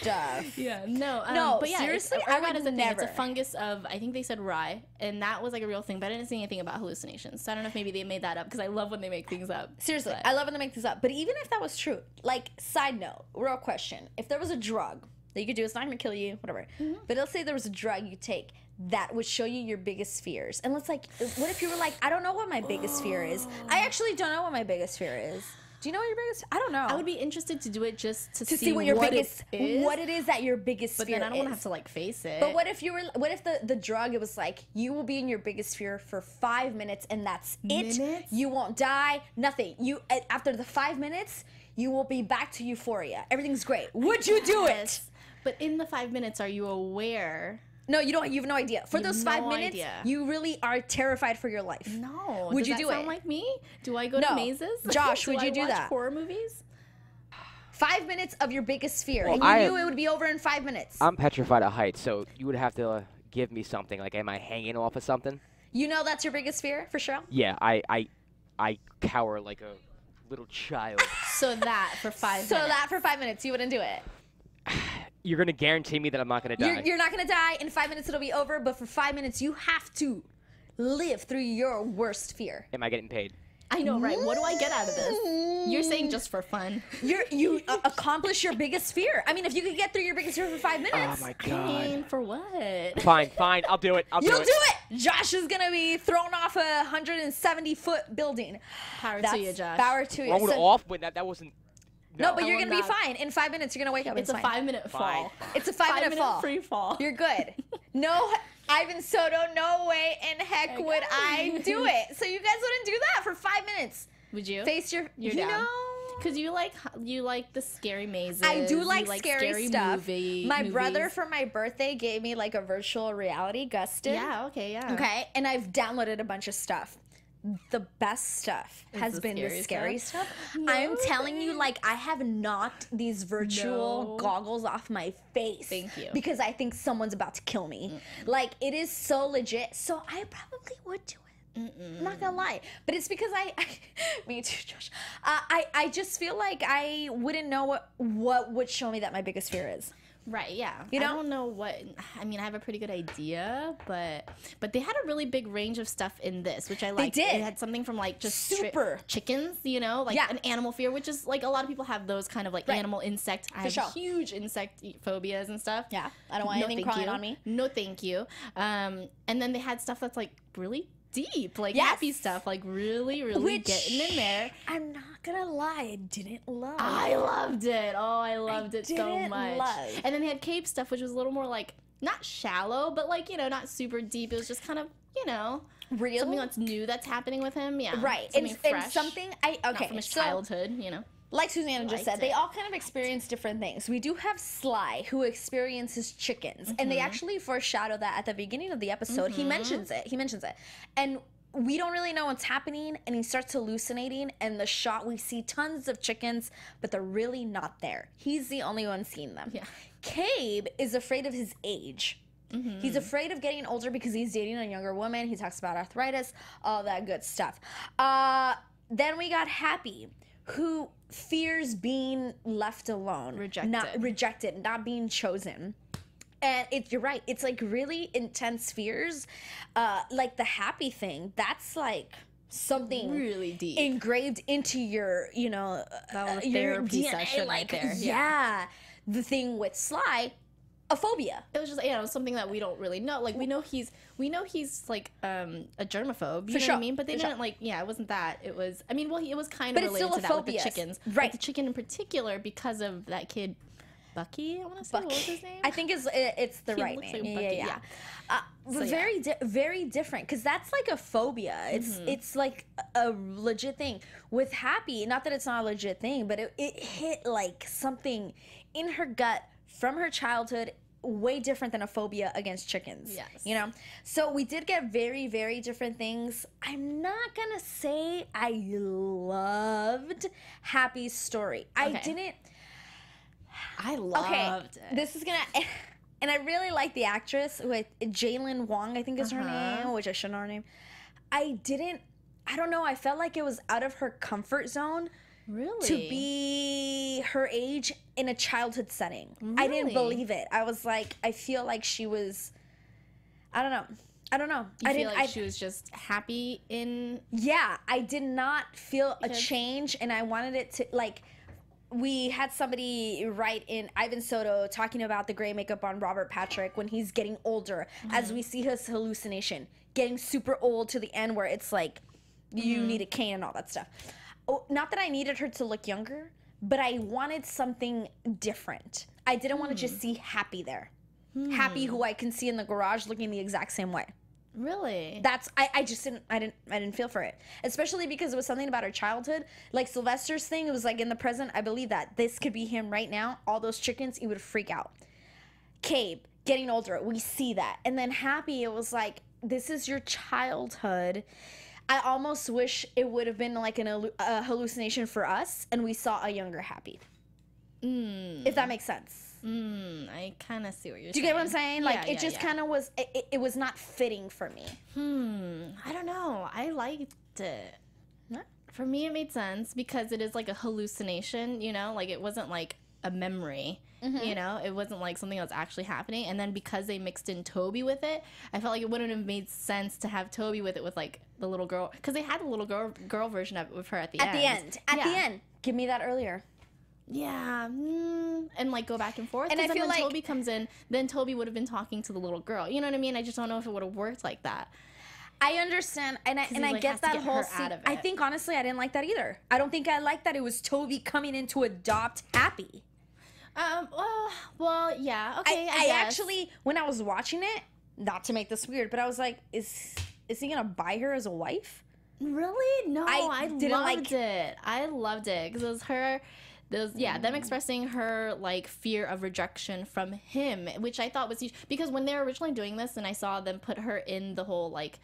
stuff? yeah, no, um, No, but yeah, seriously, it's, I would is a thing. It's a fungus of I think they said rye, and that was like a real thing. But I didn't see anything about hallucinations. So I don't know if maybe they made that up because I love when they make things up. Seriously, But- I love when they make this up. But even if that was true, like, side note, real question: if there was a drug that you could do, it's not gonna kill you, whatever. Mm-hmm. But let's say there was a drug you take that would show you your biggest fears, and let's like, what if you were like, I don't know what my biggest fear is. I actually don't know what my biggest fear is. Do you know what your biggest? I don't know. I would be interested to do it just to, to see, what your it biggest, is. what it is that your biggest fear is. but fear then I don't want to have to like face it. But what if you were? What if the the drug? It was like you will be in your biggest fear for five minutes, and that's it. Minutes? You won't die. Nothing. You after the five minutes, you will be back to euphoria. Everything's great. Would you do it? Yes. But in the five minutes, are you aware? No, you don't. You have no idea. For those five no minutes, idea. you really are terrified for your life. No. Would Does you that do sound it? like me? Do I go No. to mazes? Josh, do would I you do watch that? Horror movies? Five minutes of your biggest fear, Well, and you I knew it would be over in five minutes. I'm petrified of heights, so you would have to uh, give me something. Like, am I hanging off of something? you know that's your biggest fear for sure. Yeah, I, I, I cower like a little child. So that for five So minutes. that for five minutes, you wouldn't do it. You're gonna guarantee me that I'm not gonna die. You're, you're not gonna die. In five minutes, it'll be over. But for five minutes, you have to live through your worst fear. Am I getting paid? I know, right? What do I get out of this? You're saying just for fun. You're you uh, accomplish your biggest fear. I mean, if you could get through your biggest fear for five minutes, my god. I mean, for what? Fine, fine. I'll do it. I'll do it. you'll do do it. it. Josh is gonna be thrown off a 170 foot building. Power That's to you, Josh. Power to you. Thrown So- off, but that, that wasn't. No, but I you're gonna be fine. In five minutes, you're gonna wake up. It's a fine. five minute Fine. fall. It's a five, minute, fall. free fall. You're good. No, Ivan Soto. No way in heck would I do it. So you guys wouldn't do that for five minutes. Would you? Face your. You're you down. know. Because you like you like the scary mazes. I do you like, scary, stuff. Movie, My brother for my birthday gave me like a virtual reality Gustin. Yeah. Okay. Yeah. Okay. And I've downloaded a bunch of stuff. The best stuff has the been the scary scary stuff? stuff. I'm telling you, like I have knocked these virtual No. goggles off my face. Thank you. Because I think someone's about to kill me. Like it is so legit. So I probably would do it. I'm not gonna lie, but it's because I, me too, Josh. Uh, I I just feel like I wouldn't know what what would show me that my biggest fear is. Right, yeah. You know? I don't know what I mean, I have a pretty good idea, but but they had a really big range of stuff in this, which I liked. did. It had something from like just Super. chickens, you know, like Yeah. an animal fear, which is like a lot of people have those kind of like Right. animal insect. I have sure. huge insect phobias and stuff. Yeah, I don't want anything thank crawling you. on me. No, thank you. Um, and then they had stuff that's like really deep, like Yes. happy stuff, like really, really getting in there. I'm not gonna lie, I didn't love. I loved it. Oh, I loved it so much. love. And then they had Cabe stuff, which was a little more like not shallow, but like you know, not super deep. It was just kind of you know Real? something that's new that's happening with him. Yeah, right, and, something and fresh, something I not okay from his so- childhood. You know, like Susannah just said, they all kind of experience different things. We do have Sly, who experiences chickens, and Mm-hmm. they actually foreshadow that at the beginning of the episode. He mentions it. He mentions it, and we don't really know what's happening. And he starts hallucinating, and the shot we see tons of chickens, but they're really not there. He's the only one seeing them. Yeah. Cabe is afraid of his age. Mm-hmm. He's afraid of getting older because he's dating a younger woman. He talks about arthritis, all that good stuff. Uh, then we got Happy, who fears being left alone, not Rejected. rejected, not being chosen. And it's you're right. It's like really intense fears, uh, like the happy thing. That's like something really deep. engraved into your, you know, That was uh, a your therapy DNA. session right like, there, yeah. yeah. The thing with Sly, a phobia. it was just you know something that we don't really know. Like we know he's we know he's like um a germaphobe. You know what sure, I mean? But they for didn't sure. like yeah, it wasn't that. It was I mean well he, it was kind of related still to that with the chickens. Right. The chicken in particular because of that kid Bucky. I want to say what was his name. I think it's it- it's the He right name. like yeah, Bucky, yeah, yeah. yeah. Uh, So, yeah. very di- very different because that's like a phobia. It's Mm-hmm. it's like a a legit thing. With Happy, not that it's not a legit thing, but it, it hit like something in her gut from her childhood. Way different than a phobia against chickens. Yes. You know? So we did get very, very different things. I'm not gonna say I loved Happy's story. I didn't I loved okay, it. this is gonna, and I really like the actress with Jadyn Wong, I think is her Uh-huh. name, which I should know her name. I didn't, I don't know. I felt like it was out of her comfort zone really to be her age in a childhood setting. I didn't believe it. I was like, I feel like she was, I don't know. I don't know. You I feel didn't. like I, she was just happy in yeah, I did not feel a change, and I wanted it to like. We had somebody write in Ivan Soto talking about the gray makeup on Robert Patrick when he's getting older, as mm-hmm. we see his hallucination getting super old to the end where it's like you mm-hmm. need a cane and all that stuff. Oh, not that I needed her to look younger, but I wanted something different. I didn't want to just hmm. see Happy there. Happy, hmm. who I can see in the garage looking the exact same way really that's I, I just didn't I didn't I didn't feel for it. Especially because it was something about her childhood. Like Sylvester's thing, it was like in the present, I believe that. This could be him right now. All those chickens, he would freak out. Cabe, getting older, we see that. And then Happy, it was like, this is your childhood. I almost wish it would have been like an a hallucination for us and we saw a younger Happy. mm, If that makes sense. mm, I kind of see what you're saying. Do you saying. get what I'm saying? Like Yeah, it yeah, just yeah. kind of was it, it, was not fitting for me. Hmm. I don't know. I liked it. For me, it made sense because it is like a hallucination. You know, like it wasn't like a memory. Mm-hmm. You know, it wasn't like something that was actually happening. And then because they mixed in Toby with it, I felt like it wouldn't have made sense to have Toby with it with like the little girl because they had the little girl girl version of it with her at the At end. the end. At the end. Give me that earlier. Yeah, mm, and like go back and forth. And I 'cause then feel when like- Toby comes in, then Toby would have been talking to the little girl. You know what I mean? I just don't know if it would have worked like that. I understand, and I and he, I like, get that get whole scene. of I think honestly, I didn't like that either. I don't think I liked that it was Toby coming in to adopt Happy. Um. Well. Well. Yeah. Okay. I, I, I actually, when I was watching it, not to make this weird, but I was like, is is he gonna buy her as a wife? really no. I I, didn't loved like- it. I loved it because it was her. those yeah them expressing her like fear of rejection from him which i thought was huge because when they were originally doing this and i saw them put her in the whole like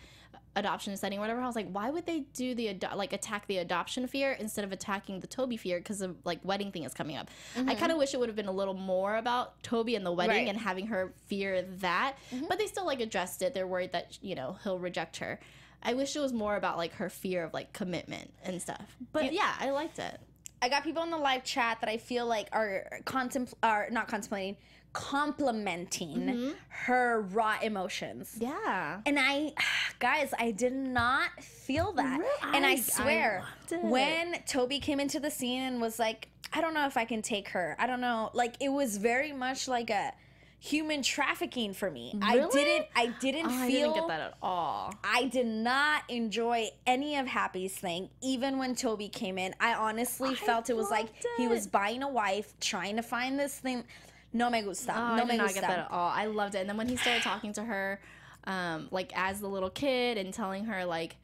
adoption setting or whatever i was like why would they do the ado- like attack the adoption fear instead of attacking the toby fear because the like wedding thing is coming up. I mm-hmm. kind of wish it would have been a little more about toby and the wedding Right. and having her fear that mm-hmm. but they still like addressed it. They're worried that you know he'll reject her. I wish it was more about like her fear of like commitment and stuff. But yeah i liked it. I got people in the live chat that I feel like are contempl- are not contemplating, complimenting Mm-hmm. her raw emotions. yeah And I, guys, I did not feel that. Really? And I, I- I swear, it. when Toby came into the scene and was like, I don't know if I can take her. I don't know. Like, it was very much like a human trafficking for me. I didn't, I didn't Oh, I feel. didn't get that at all. I did not enjoy any of Happy's thing, even when Toby came in. I honestly felt it was like loved he was buying a wife, trying to find this thing. No me gusta. Oh, no I me did not gusta. get that at all. I loved it. And then when he started talking to her, um, like as the little kid and telling her like,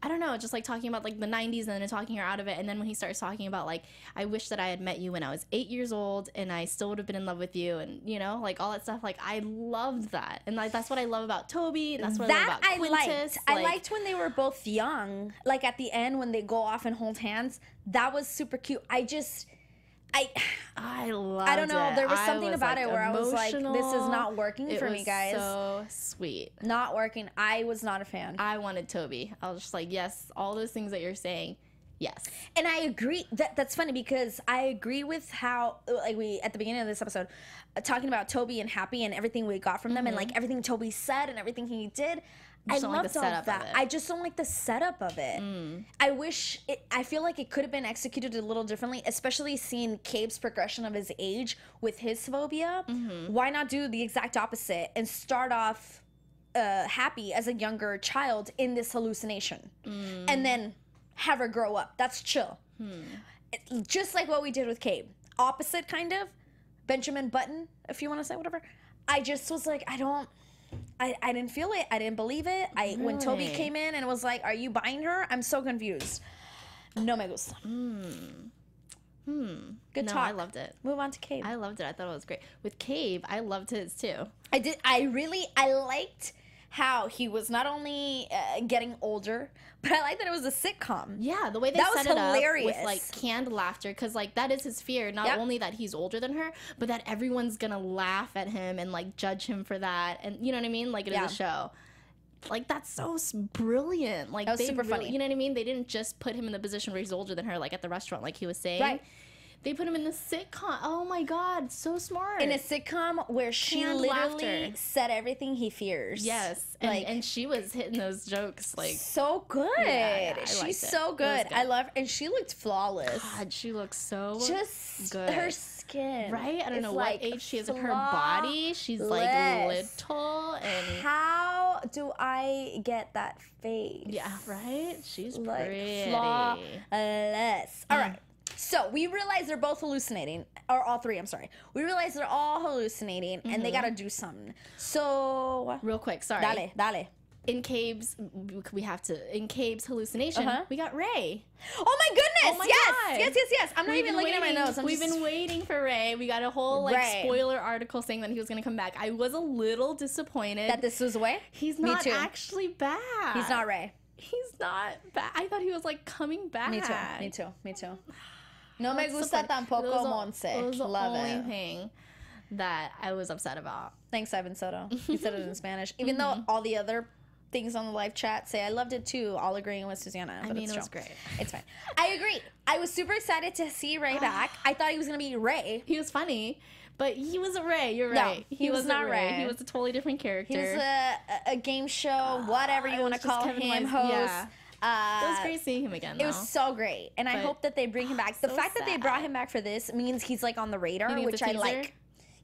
I don't know, just like talking about like the 90s and then talking her out of it. And then when he starts talking about like, I wish that I had met you when I was eight years old and I still would have been in love with you and you know, like all that stuff. Like I loved that. And like that's what I love about Toby. And that's what that I I love about liked. Quintis. I like- liked when they were both young. Like at the end when they go off and hold hands. That was super cute. I just I I loved I don't know. it. There was something about like, it where I was like, this is not working It for me, guys. So sweet. not working. I was not a fan. I wanted Toby. I was just like, yes, all those things that you're saying, yes. And I agree. That that's funny because I agree with how like we at the beginning of this episode uh, talking about Toby and Happy and everything we got from them and like everything Toby said and everything he did. I just don't like the all setup of that. I just don't like the setup of it. Mm. I wish it, I feel like it could have been executed a little differently, especially seeing Cabe's progression of his age with his phobia. Mm-hmm. Why not do the exact opposite and start off uh, happy as a younger child in this hallucination mm. and then have her grow up. That's chill. Hmm. It- just like what we did with Cabe. Opposite, kind of. Benjamin Button, if you want to say whatever. I just was like, I don't. I, I didn't feel it. I didn't believe it. I when Toby came in and was like, "Are you buying her?" I'm so confused. No me gusta. Hmm. Good no, talk. I loved it. Move on to Cabe. I loved it. I thought it was great. With Cabe, I loved his too. I did. I really. I liked how he was not only uh, getting older, but I like that it was a sitcom. Yeah, the way they That was set it up with like canned laughter, because like that is his fear. Not Yep. only that he's older than her, but that everyone's gonna laugh at him and like judge him for that, and you know what I mean? Like it is Yeah. a show. Like that's so brilliant. Like That was they super really- funny. You know what I mean? They didn't just put him in the position where he's older than her, like at the restaurant, like he was saying. Right. They put him in the sitcom. Oh my god, so smart. In a sitcom where she Canned literally laughter. said everything he fears. yes, and, like and she was hitting those jokes like. so good. yeah, I She's so good. good. I love, and she looked flawless. God, she looks so Just good. her skin, Right? I don't know like, what age she is in her body. She's like little and How do I get that face? yeah, right? She's like pretty. flawless. All right. So we realize they're both hallucinating, or all three. I'm sorry. We realize they're all hallucinating, and they gotta do something. So, Real quick, sorry. dale, dale. In Cabe's, we have to. In Cabe's hallucination, Uh-huh. we got Ray. Oh my goodness! Oh my yes, God. yes, yes, yes. I'm not We've even looking at my waiting- notes. I'm We've just, been waiting for Ray. We got a whole like Ray. spoiler article saying that he was gonna come back. I was a little disappointed that this was away. he's not actually back. He's not Ray. He's not back. I thought he was like coming back. Me too. Me too. Me too. No me gusta. Tampoco was Monse. It was the Love only it. thing that I was upset about. Thanks, Ivan Soto. He said it in Spanish. Even Mm-hmm. though all the other things on the live chat say I loved it too, all agreeing with Susannah. I but mean, it's it was true. great. It's fine. I agree. I was super excited to see Ray back. I thought he was gonna be Ray. He was funny, but he wasn't Ray. You're No, right. he was not Ray. He was a totally different character. He was a, a- a game show, whatever you want to call Kevin him, Wise- host. yeah. Uh, it was great seeing him again. It was so great, and I hope that they bring him back. The so fact that they brought him back for this means he's like on the radar, You think it's which I like.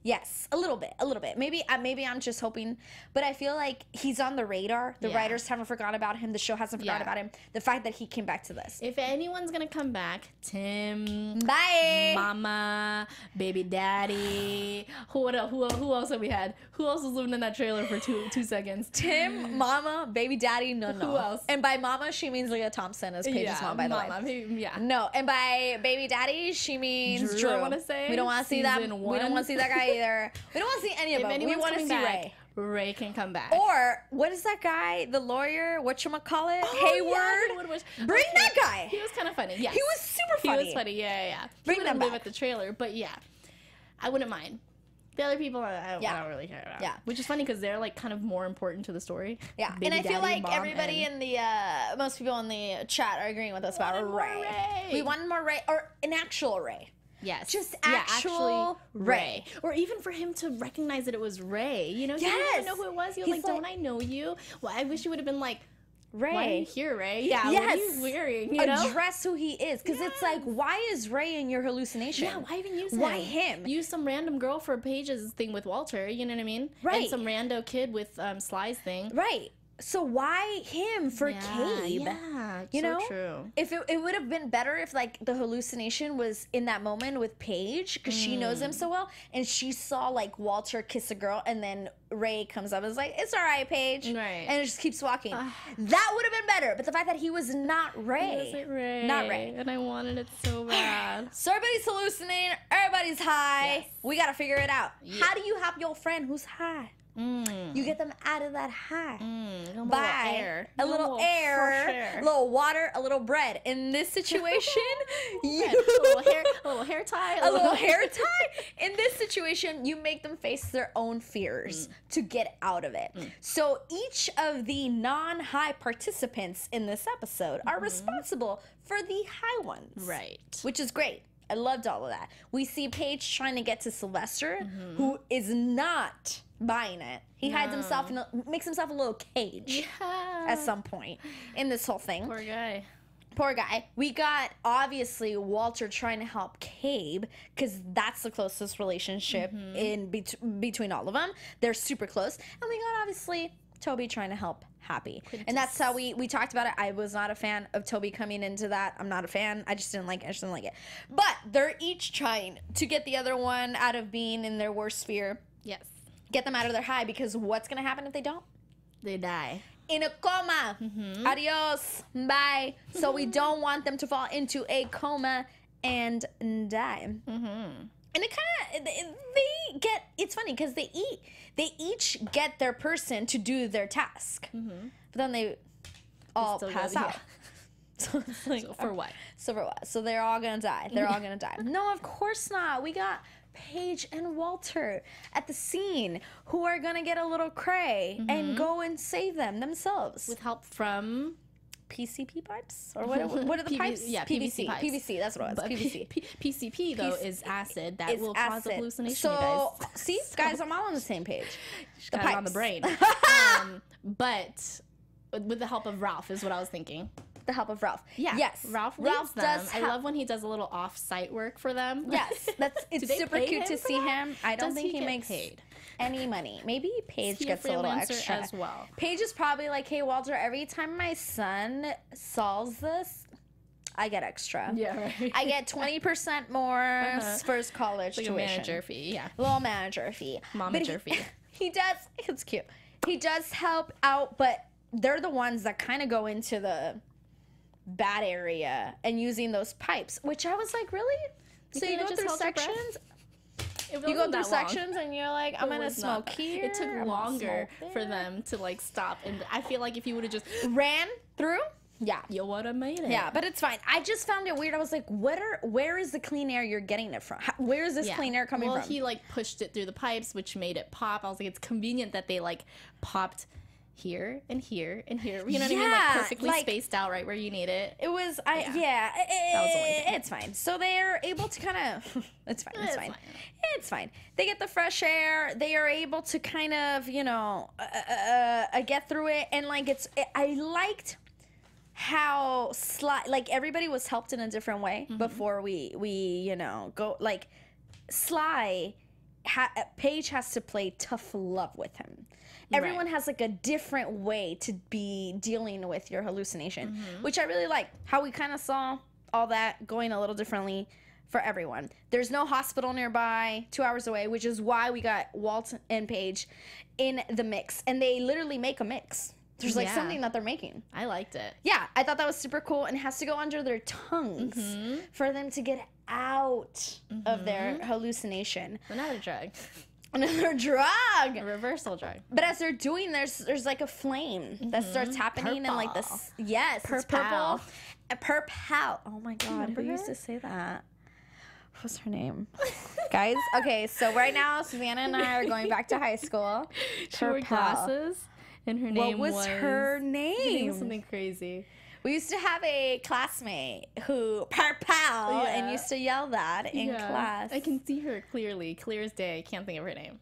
Yes, a little bit, a little bit. Maybe, uh, maybe I'm just hoping, but I feel like he's on the radar. The Yeah. writers haven't forgotten about him. The show hasn't forgotten Yeah. about him. The fact that he came back to this. If anyone's gonna come back, Tim, Bye. Mama, Baby Daddy. Who what who who else have we had? Who else was living in that trailer for two two seconds? Tim, Mama, Baby Daddy, no, no. Who else? And by Mama, she means Leah Thompson as Paige's mom, by the way. Mama, yeah. No, and by baby daddy, she means Drew, Drew. I wanna say, we don't want to see that. season We don't want to see that guy either. We don't want to see any of If them. We want to see back, Ray. Ray can come back. Or what is that guy? The lawyer? What you call it? Oh, yeah, Hayward. Haywood was- Bring okay. that guy. He was kind of funny. Yeah, He was super funny. He was funny. Yeah, yeah. yeah. Bring he wouldn't live back. at the trailer, but yeah, I wouldn't mind. The other people, I, I, Yeah. I don't really care about. Yeah. which is funny because they're like kind of more important to the story. Yeah, Baby and I feel like everybody and- in the uh, most people in the chat are agreeing with us about Ray. Ray. We wanted more Ray or an actual Ray. Yes. Just Yeah, actual Ray. Or even for him to recognize that it was Ray. You know, he didn't even know who it was. He was He's like, Don't I know you? Well, I wish you would have been like, Ray. Why are you here, Ray? Yeah, what are Yes. you wearing? You know? Address who he is, because it's like, why is Ray in your hallucination? Yeah, why even use him? Why him? Use some random girl for Paige's thing with Walter, you know what I mean? Right. And some rando kid with um, Sly's thing. Right. So why him for yeah, Cabe? Yeah, You so know? true. If it, it would have been better if like the hallucination was in that moment with Paige because she knows him so mm. well and she saw like Walter kiss a girl and then Ray comes up and is like, It's all right, Paige. Right. And it just keeps walking. that would have been better. But the fact that he was not Ray. Was Ray? Not Ray. And I wanted it so bad. So everybody's hallucinating, everybody's high. Yes. We gotta figure it out. How do you have your friend who's high? Mm. You get them out of that high. Mm, a by little air. a little air, fresh air. a little water, a little bread. In this situation, you a little hair, a little hair tie, a little hair tie. In this situation, you make them face their own fears to get out of it. So each of the non-high participants in this episode are responsible for the high ones, Right. Which is great. I loved all of that. We see Paige trying to get to Sylvester, Mm-hmm. who is not buying it. He hides himself in a, makes himself a little cage Yeah. at some point in this whole thing. Poor guy. Poor guy. We got obviously Walter trying to help Cabe because that's the closest relationship Mm-hmm. in bet- between all of them. They're super close, and we got obviously Toby trying to help Happy, and that's how we we talked about it. I was not a fan of Toby coming into that. I'm not a fan. I just didn't like. It. I just didn't like it. But they're each trying to get the other one out of being in their worst fear, Yes. Get them out of their high. Because what's gonna happen if they don't? They die. in a coma. Mm-hmm. Adios. Bye. So we don't want them to fall into a coma and die. Mm-hmm. And it kind of they get. It's funny because they eat. They each get their person to do their task, but then they all Mm-hmm. pass out. So it's like So for what? so for what? So they're all gonna die. They're all gonna die. No, of course not. We got Paige and Walter at the scene who are gonna get a little cray and go and save them themselves. Mm-hmm. With help from PCP pipes or what? What are the PV pipes? yeah, PVC. PVC pipes. PVC. That's what it was. but PVC. P- P- PCP though P- is acid that will cause acid. a hallucination. So see, guys, I'm all on the same page. The of on the brain. um, but with the help of Ralph is what I was thinking. The help of Ralph. Yeah. Yes. Ralph Ralph them. does. I love when he does a little off-site work for them. Yes, that's it's super cute to see that? him. I don't Does think he he, makes paid? any money. Maybe Paige he a gets a, little freelancer extra as well? Paige is probably like, hey Walter, every time my son solves this, I get extra. Yeah, right. I get twenty percent more uh-huh. for his college like a tuition. manager fee. Yeah. little manager fee. Momager he, fee. He does. It's cute. He does help out, but they're the ones that kind of go into the bad area and using those pipes, which I was like, really? so you go through held your breath? sections. You go through that long. sections and you're like, I'm It gonna was not smoke here. It took longer for them to like stop, and I feel like if you would have just, Ran through. Yeah. you would have made it. Yeah, but it's fine. I just found it weird. I was like, what are where is the clean air you're getting it from? How, where is this Yeah. clean air coming well, from? Well, he like pushed it through the pipes, which made it pop. I was like, it's convenient that they like popped here and here and here. You know what I mean? Like perfectly like- spaced out right where you need it. It was, I Yeah. yeah, That was the only thing. it's fine. So they're able to kind of, it's fine, it's, It's fine. fine. it's fine. They get the fresh air. They are able to kind of, you know, uh, uh, uh, get through it, and like it's, I liked how Sly, like everybody was helped in a different way Mm-hmm. before we we you know go like Sly ha- Paige has to play tough love with him. Everyone has like a different way to be dealing with your hallucination, Mm-hmm. which I really like. How we kind of saw all that going a little differently for everyone. There's no hospital nearby, two hours away, which is why we got Walt and Paige in the mix, and they literally make a mix. There's like Yeah. something that they're making. I liked it. Yeah, I thought that was super cool and has to go under their tongues Mm-hmm. for them to get out of their hallucination. Another drug, Another drug. a reversal drug. But as they're doing, there's there's like a flame that mm-hmm. starts happening and like this. Yes, it's Purple. purple. Purple. Oh my god, who used to say that? What's her name? Guys, okay, so right now Savannah and I are going back to high school. She wore glasses, and her name What was, her her name? something crazy. We used to have a classmate who purple and Yeah. used to yell that in Yeah, class. I can see her clearly, clear as day. I can't think of her name.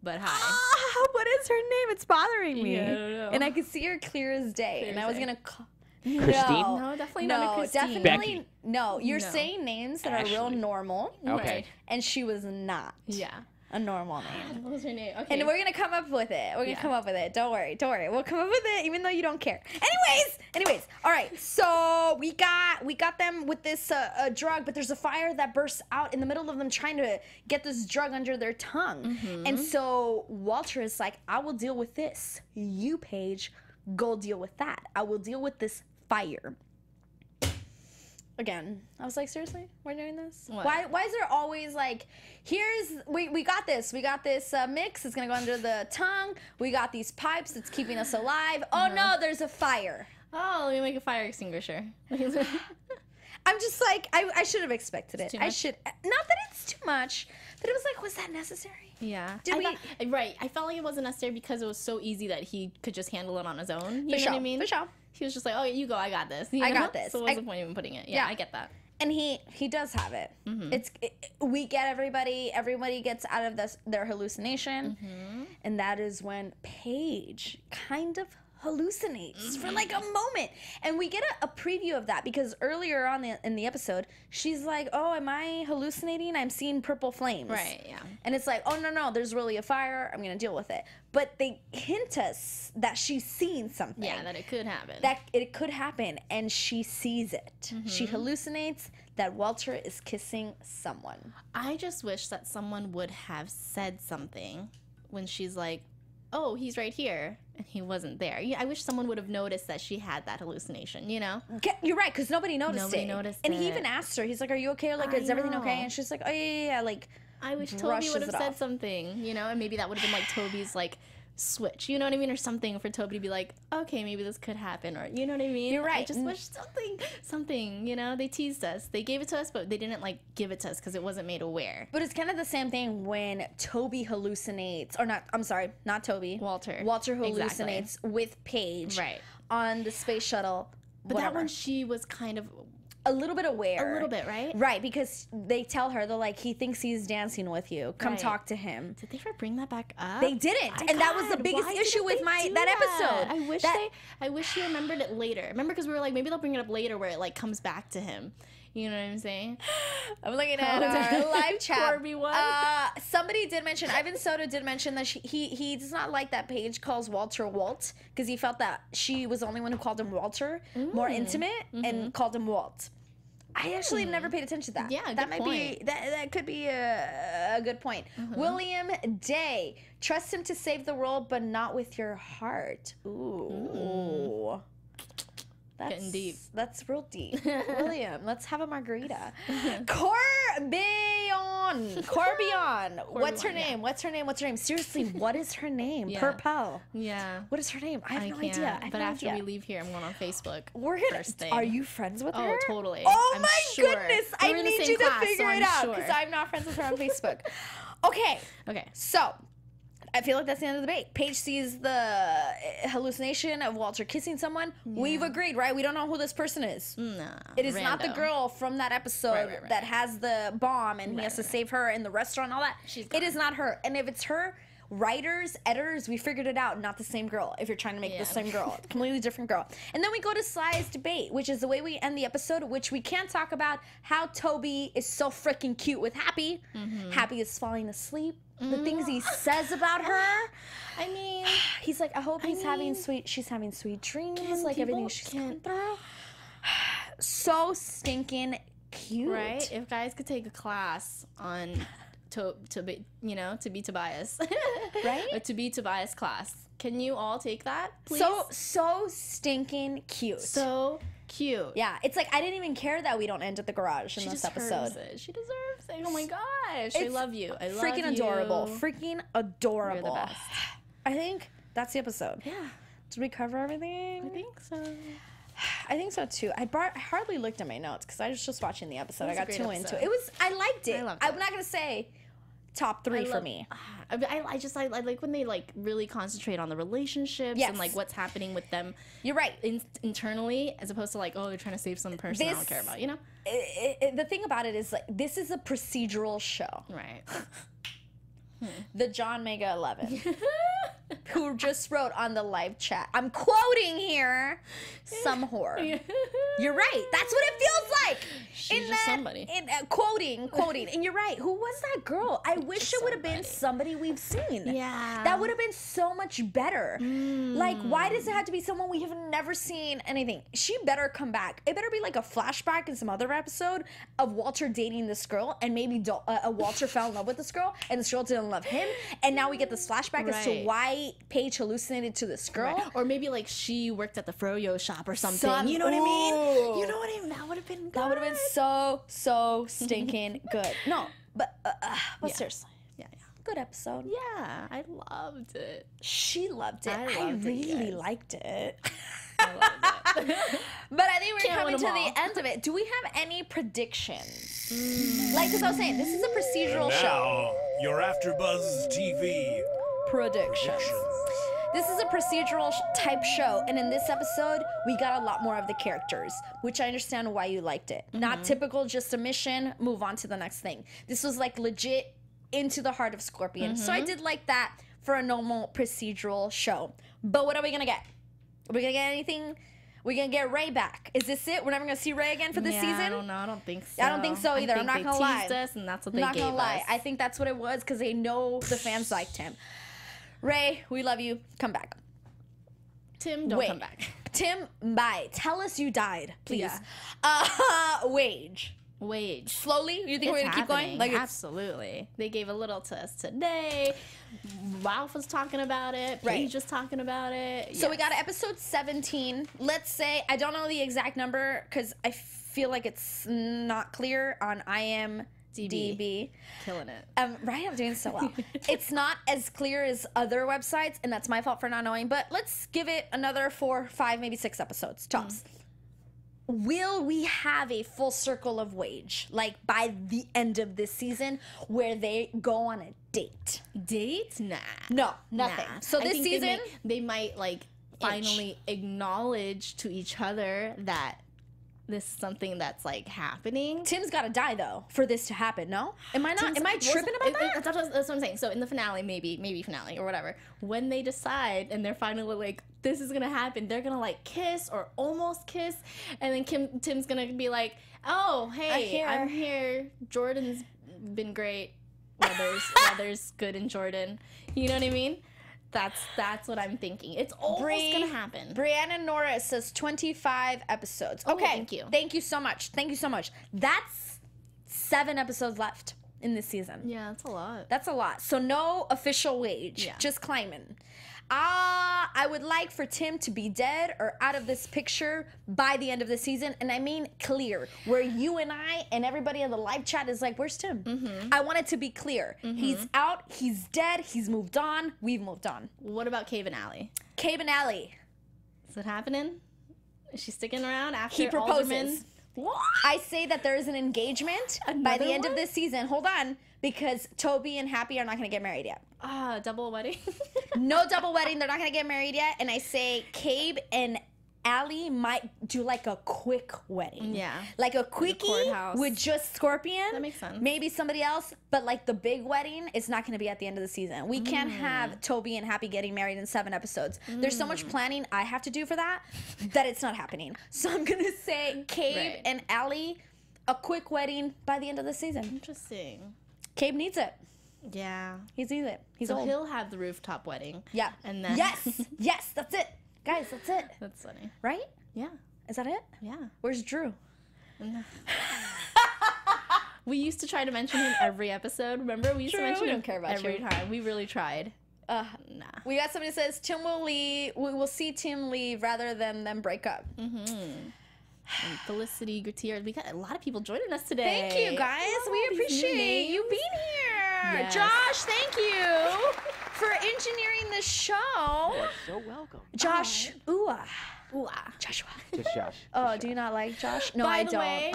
But hi. Ah, what is her name? It's bothering me. Yeah, I don't know. And I could see her clear as day. Clear and as I was day. gonna call. Christine? No, No, definitely no, not a Christine. definitely Becky. no. You're No. saying names that are real normal, Okay. Right. and she was not Yeah. A normal name. What was her name? Okay. And we're gonna come up with it. We're gonna Yeah. come up with it. Don't worry. Don't worry. We'll come up with it, even though you don't care. Anyways, anyways. All right. So we got we got them with this uh, uh, drug, but there's a fire that bursts out in the middle of them trying to get this drug under their tongue. And so Walter is like, "I will deal with this. You, Paige, go deal with that. I will deal with this fire." Again, I was like, seriously, we're doing this? What? Why? Why is there always like, here's we we got this, we got this uh, mix. It's gonna go under the tongue. We got these pipes that's keeping us alive. Oh Uh-huh. no, there's a fire. oh, let me make a fire extinguisher. I'm just like, I, I should have expected it. I should not that it's too much, but it was like, was that necessary? yeah. Did I we- thought- right. I felt like it wasn't necessary because it was so easy that he could just handle it on his own. You know sure, what I mean? for sure. He was just like, "Oh, you go. I got this." you I know? got this. So what's I- the point of even putting it? Yeah, Yeah. I get that. and he he does have it. Mm-hmm. It's it, we get everybody. Everybody gets out of this their hallucination, Mm-hmm. and that is when Paige kind of hallucinates for like a Mm-hmm. moment, and we get a, a preview of that because earlier on the, in the episode, she's like, "Oh, am I hallucinating? I'm seeing purple flames." Right. Yeah. And it's like, oh no, no, there's really a fire. I'm gonna deal with it. But they hint us that she's seeing something Yeah. That it could happen. that it could happen and she sees it she Mm-hmm. hallucinates that walter is kissing someone I just wish that someone would have said something when she's like, "Oh, he's right here," and he wasn't there. I wish someone would have noticed that she had that hallucination. You know? Get- you're right because nobody noticed Nobody it noticed and he even asked her he's like are you okay like I is everything okay and she's like oh yeah yeah, yeah. like I wish Toby would have said off. something. You know, and maybe that would have been like Toby's like switch. You know what I mean, or something for Toby to be like, "Okay, maybe this could happen," or you know what I mean? You're right. I just Mm. wish something, something. You know, they teased us. They gave it to us, but they didn't like give it to us because it wasn't made aware. but it's kind of the same thing when toby hallucinates or not i'm sorry not toby Walter. walter Exactly. hallucinates with paige Right. on the space shuttle But whatever. that one, she was kind of a little bit aware a little bit, right? Right, because they tell her they're like he thinks he's dancing with you. Come Right. talk to him. Did they ever bring that back up? They didn't, My and that was the biggest issue with my do that episode. I wish That- they. I wish he remembered it later. Remember, because we were like, maybe they'll bring it up later, where it like comes back to him. You know what I'm saying? I'm looking at our live chat. Corby one. Uh, somebody did mention Ivan Soto did mention that she, he he does not like that Paige calls Walter Walt because he felt that she was the only one who called him Walter, more Mm. intimate, Mm-hmm. and called him Walt. I actually never paid attention to that. Mm. Yeah, that might be point. Mm-hmm. that that could be a, a good point. William Day, trust him to save the world, but not with your heart. Ooh. That's, Getting deep. That's real deep. William, let's have a margarita. Corbion. Corbion. What's her Corbion, yeah. name? What's her name? What's her name? Seriously, what is her name? Yeah. Purple. Yeah. What is her name? I have I no can't. idea. I but no after idea. we leave here, I'm going on Facebook. We're gonna. first thing. Are you friends with Oh, her? totally. Oh I'm my sure. goodness! We I were the need you to class, so figure I'm it out because sure. I'm not friends with her on Facebook. Okay, Okay. so I feel like that's the end of the debate. Paige sees the uh, hallucination of Walter kissing someone. We've agreed, right? We don't know who this person is. Nah. It is not the girl from that episode Right, right, right. that has the bomb and he has to save her in the restaurant, all that. She's it is not her. And if it's her, writers, editors, we figured it out. Not the same girl. If you're trying to make Yeah. the same girl, completely different girl. And then we go to Sly's debate, which is the way we end the episode, which we can't talk about how Toby is so freaking cute with Happy. Mm-hmm. Happy is falling asleep. The things he says about her. I mean, He's like, I hope he's having mean, sweet. She's having sweet dreams. like everything she's can- going through. So stinking cute, right? If guys could take a class on to to be, you know, to be Tobias, Right? Or to be Tobias class. Can you all take that, please? So so stinking cute. so cute. yeah, it's like I didn't even care that we don't end at the garage in this episode. She this deserves episode. it. She deserves it. Oh my gosh. I love you. I love you. Freaking you. adorable. Freaking adorable. best. I think that's the episode. Yeah, Did we cover everything? I think so. I think so too. I, bar- I hardly looked at my notes because I was just watching the episode. I got too into it. It was. I liked it. I loved I'm not gonna say top three I for me. I, I, just I, I like when they like really concentrate on the relationships Yes. and like what's happening with them You're right. in, internally as opposed to like oh they're trying to save some person I don't care about you know I- I- the thing about it is like this is a procedural show. right The John Mega Eleven, who just wrote on the live chat. I'm quoting here, some whore. You're right. That's what it feels like. Somebody. In, uh, quoting, quoting, and you're right. Who was that girl? I wish it would have been somebody. somebody we've seen. Yeah. that would have been so much better. Like, why does it have to be someone we have never seen anything? She better come back. It better be like a flashback in some other episode of Walter dating this girl, and maybe Do- uh, uh, Walter fell in love with this girl, and this girl didn't love him, and now we get this flashback as to why Paige hallucinated to this girl. Right. Or maybe like she worked at the froyo shop or something. Some- you know what I mean? You know what I mean? That would have been good. That would have been so so stinking good. No, but uh, uh, but Yeah. seriously, Yeah, yeah. good episode. Yeah, I loved it. She loved it. I I, loved it, really guys. liked it. I loved it. But I think we're Can't coming to to 'em the end of it. Do we have any predictions? Like, as I was saying, this is a procedural show. Now, your AfterBuzz TV Predictions. This is a procedural type show, and in this episode, we got a lot more of the characters, which I understand why you liked it. Not mm-hmm. typical, just a mission, move on to the next thing. This was like legit into the heart of Scorpion. So I mm-hmm. did like that for a normal procedural show. But what are we gonna get? Are we gonna get anything? We're gonna get Ray back. Is this it? We're never gonna see Ray again for this yeah, season? I don't know. I don't think so. I don't think so either. I I'm not they gonna lie. teased us, and that's what I'm they not gave gonna lie. us. I think that's what it was because they know the fans liked him. Ray, we love you. Come back. Tim, don't Wait. come back. Tim, bye. Tell us you died, please. Yeah. Uh, Waige. Waige. Slowly? You think we're gonna keep going? Like absolutely. They gave a little to us today. Ralph was talking about it. Right. Paige was talking about it. so we got episode 17. Let's say I don't know the exact number because I feel like it's not clear on IMDb. killing it. Um, right, I'm doing so well. it's not as clear as other websites, and that's my fault for not knowing. But let's give it another four, five, maybe six episodes tops. Will we have a full circle of Waige, like by the end of this season, where they go on a date? Date? Nah. No, nothing. Nah. So this think they season, may- they, might like finally acknowledge to each other that this is something that's like happening. Tim's got to die though for this to happen. No, am I not? Tim's- am I tripping about it- it- that? That's, what- that's what I'm saying. So in the finale, maybe, maybe finale or whatever, when they decide and they're finally like, this is gonna happen, they're gonna like kiss or almost kiss, and then Kim Tim's gonna be like, oh hey, here. I'm here. Jordan's been great. Weather's weather's good in Jordan. You know what I mean? That's that's what I'm thinking. It's almost Bree- gonna happen. Brianna Norris says 25 episodes. Okay, thank you. Thank you so much. Thank you so much. That's seven episodes left in this season. yeah, that's a lot. That's a lot. So no official Waige, Yeah. just climbing. Ah, I would like for Tim to be dead or out of this picture by the end of the season, and I mean clear, where you and I and everybody in the live chat is like, "Where's Tim?" Mm-hmm. I want it to be clear. He's out. He's dead. He's moved on. We've moved on. What about Cabe and Allie? Cabe and Allie. Is it happening? Is she sticking around after He proposes. Alderman? What? I say that there is an engagement by Another the end of this season. Hold on, because Toby and Happy are not going to get married yet. Ah, double wedding. No double wedding. They're not going to get married yet. And I say Cabe and Allie might do like a quick wedding. Yeah. Like a quickie with just Scorpion. That makes sense. Maybe somebody else, but like the big wedding is not going to be at the end of the season. We can't Mm. have Toby and Happy getting married in seven episodes. There's so Mm. much planning I have to do for that that it's not happening. So I'm going to say Cabe Right. and Allie, a quick wedding by the end of the season. Interesting. Cabe needs it. Yeah. He's it. He's So old. he'll have the rooftop wedding. yeah. And then yes, yes, that's it. Guys, that's it. That's funny. Right? Yeah. Is that it? Yeah. Where's Drew? We used to try to mention him every episode. Remember? We used True, to mention we him don't care about every you. time. We really tried. Uh, Nah. we got somebody that says Tim will leave. We will see Tim leave rather than them break up and Felicity Gutierrez. We got a lot of people joining us today. Thank you, guys. Wow, we appreciate you being here. Yes. Josh, thank you for engineering the show. You're so welcome. Josh Ua. Ua. Joshua. Just Josh. oh, Just do you not like Josh? No, By I don't. Way,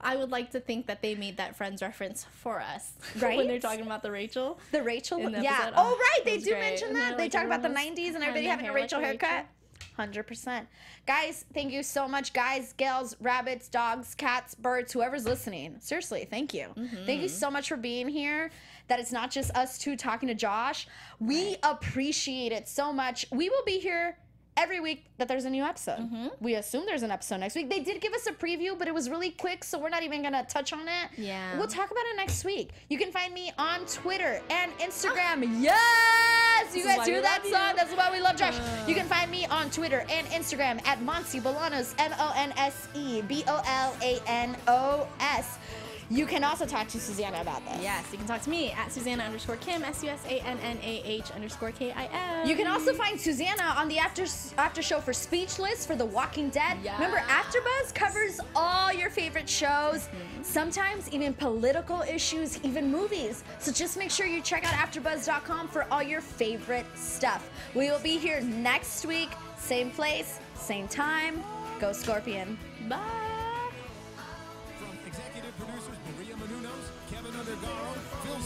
I would like to think that they made that Friends reference for us, right? when they're talking about the Rachel, the Rachel, the yeah. Oh, oh, right, they do great. mention that. They like, talk about the '90s and everybody having a Rachel like haircut. Rachel. 100%. Guys, thank you so much. Guys, gals, rabbits, dogs, cats, birds, whoever's listening. Seriously, thank you. Mm-hmm. Thank you so much for being here. That it's not just us two talking to Josh. We appreciate it so much. We will be here every week that there's a new episode. Mm-hmm. We assume there's an episode next week. They did give us a preview, but it was really quick, so we're not even gonna touch on it. Yeah. We'll talk about it next week. You can find me on Twitter and Instagram. Ah. Oh. Yeah! Yes! You guys hear that song? you. That's why we love Josh. You can find me on Twitter and Instagram at Monse Bolanos, M O N S E B O L A N O S. You can also talk to Susannah about this. Yes, you can talk to me at Susannah underscore Kim, S U S A N N A H underscore K I M. You can also find Susannah on the after after show for Speechless for The Walking Dead. Remember, AfterBuzz covers all your favorite shows, mm-hmm. sometimes even political issues, even movies. So just make sure you check out AfterBuzz.com for all your favorite stuff. We will be here next week, same place, same time. Go Scorpion. Bye.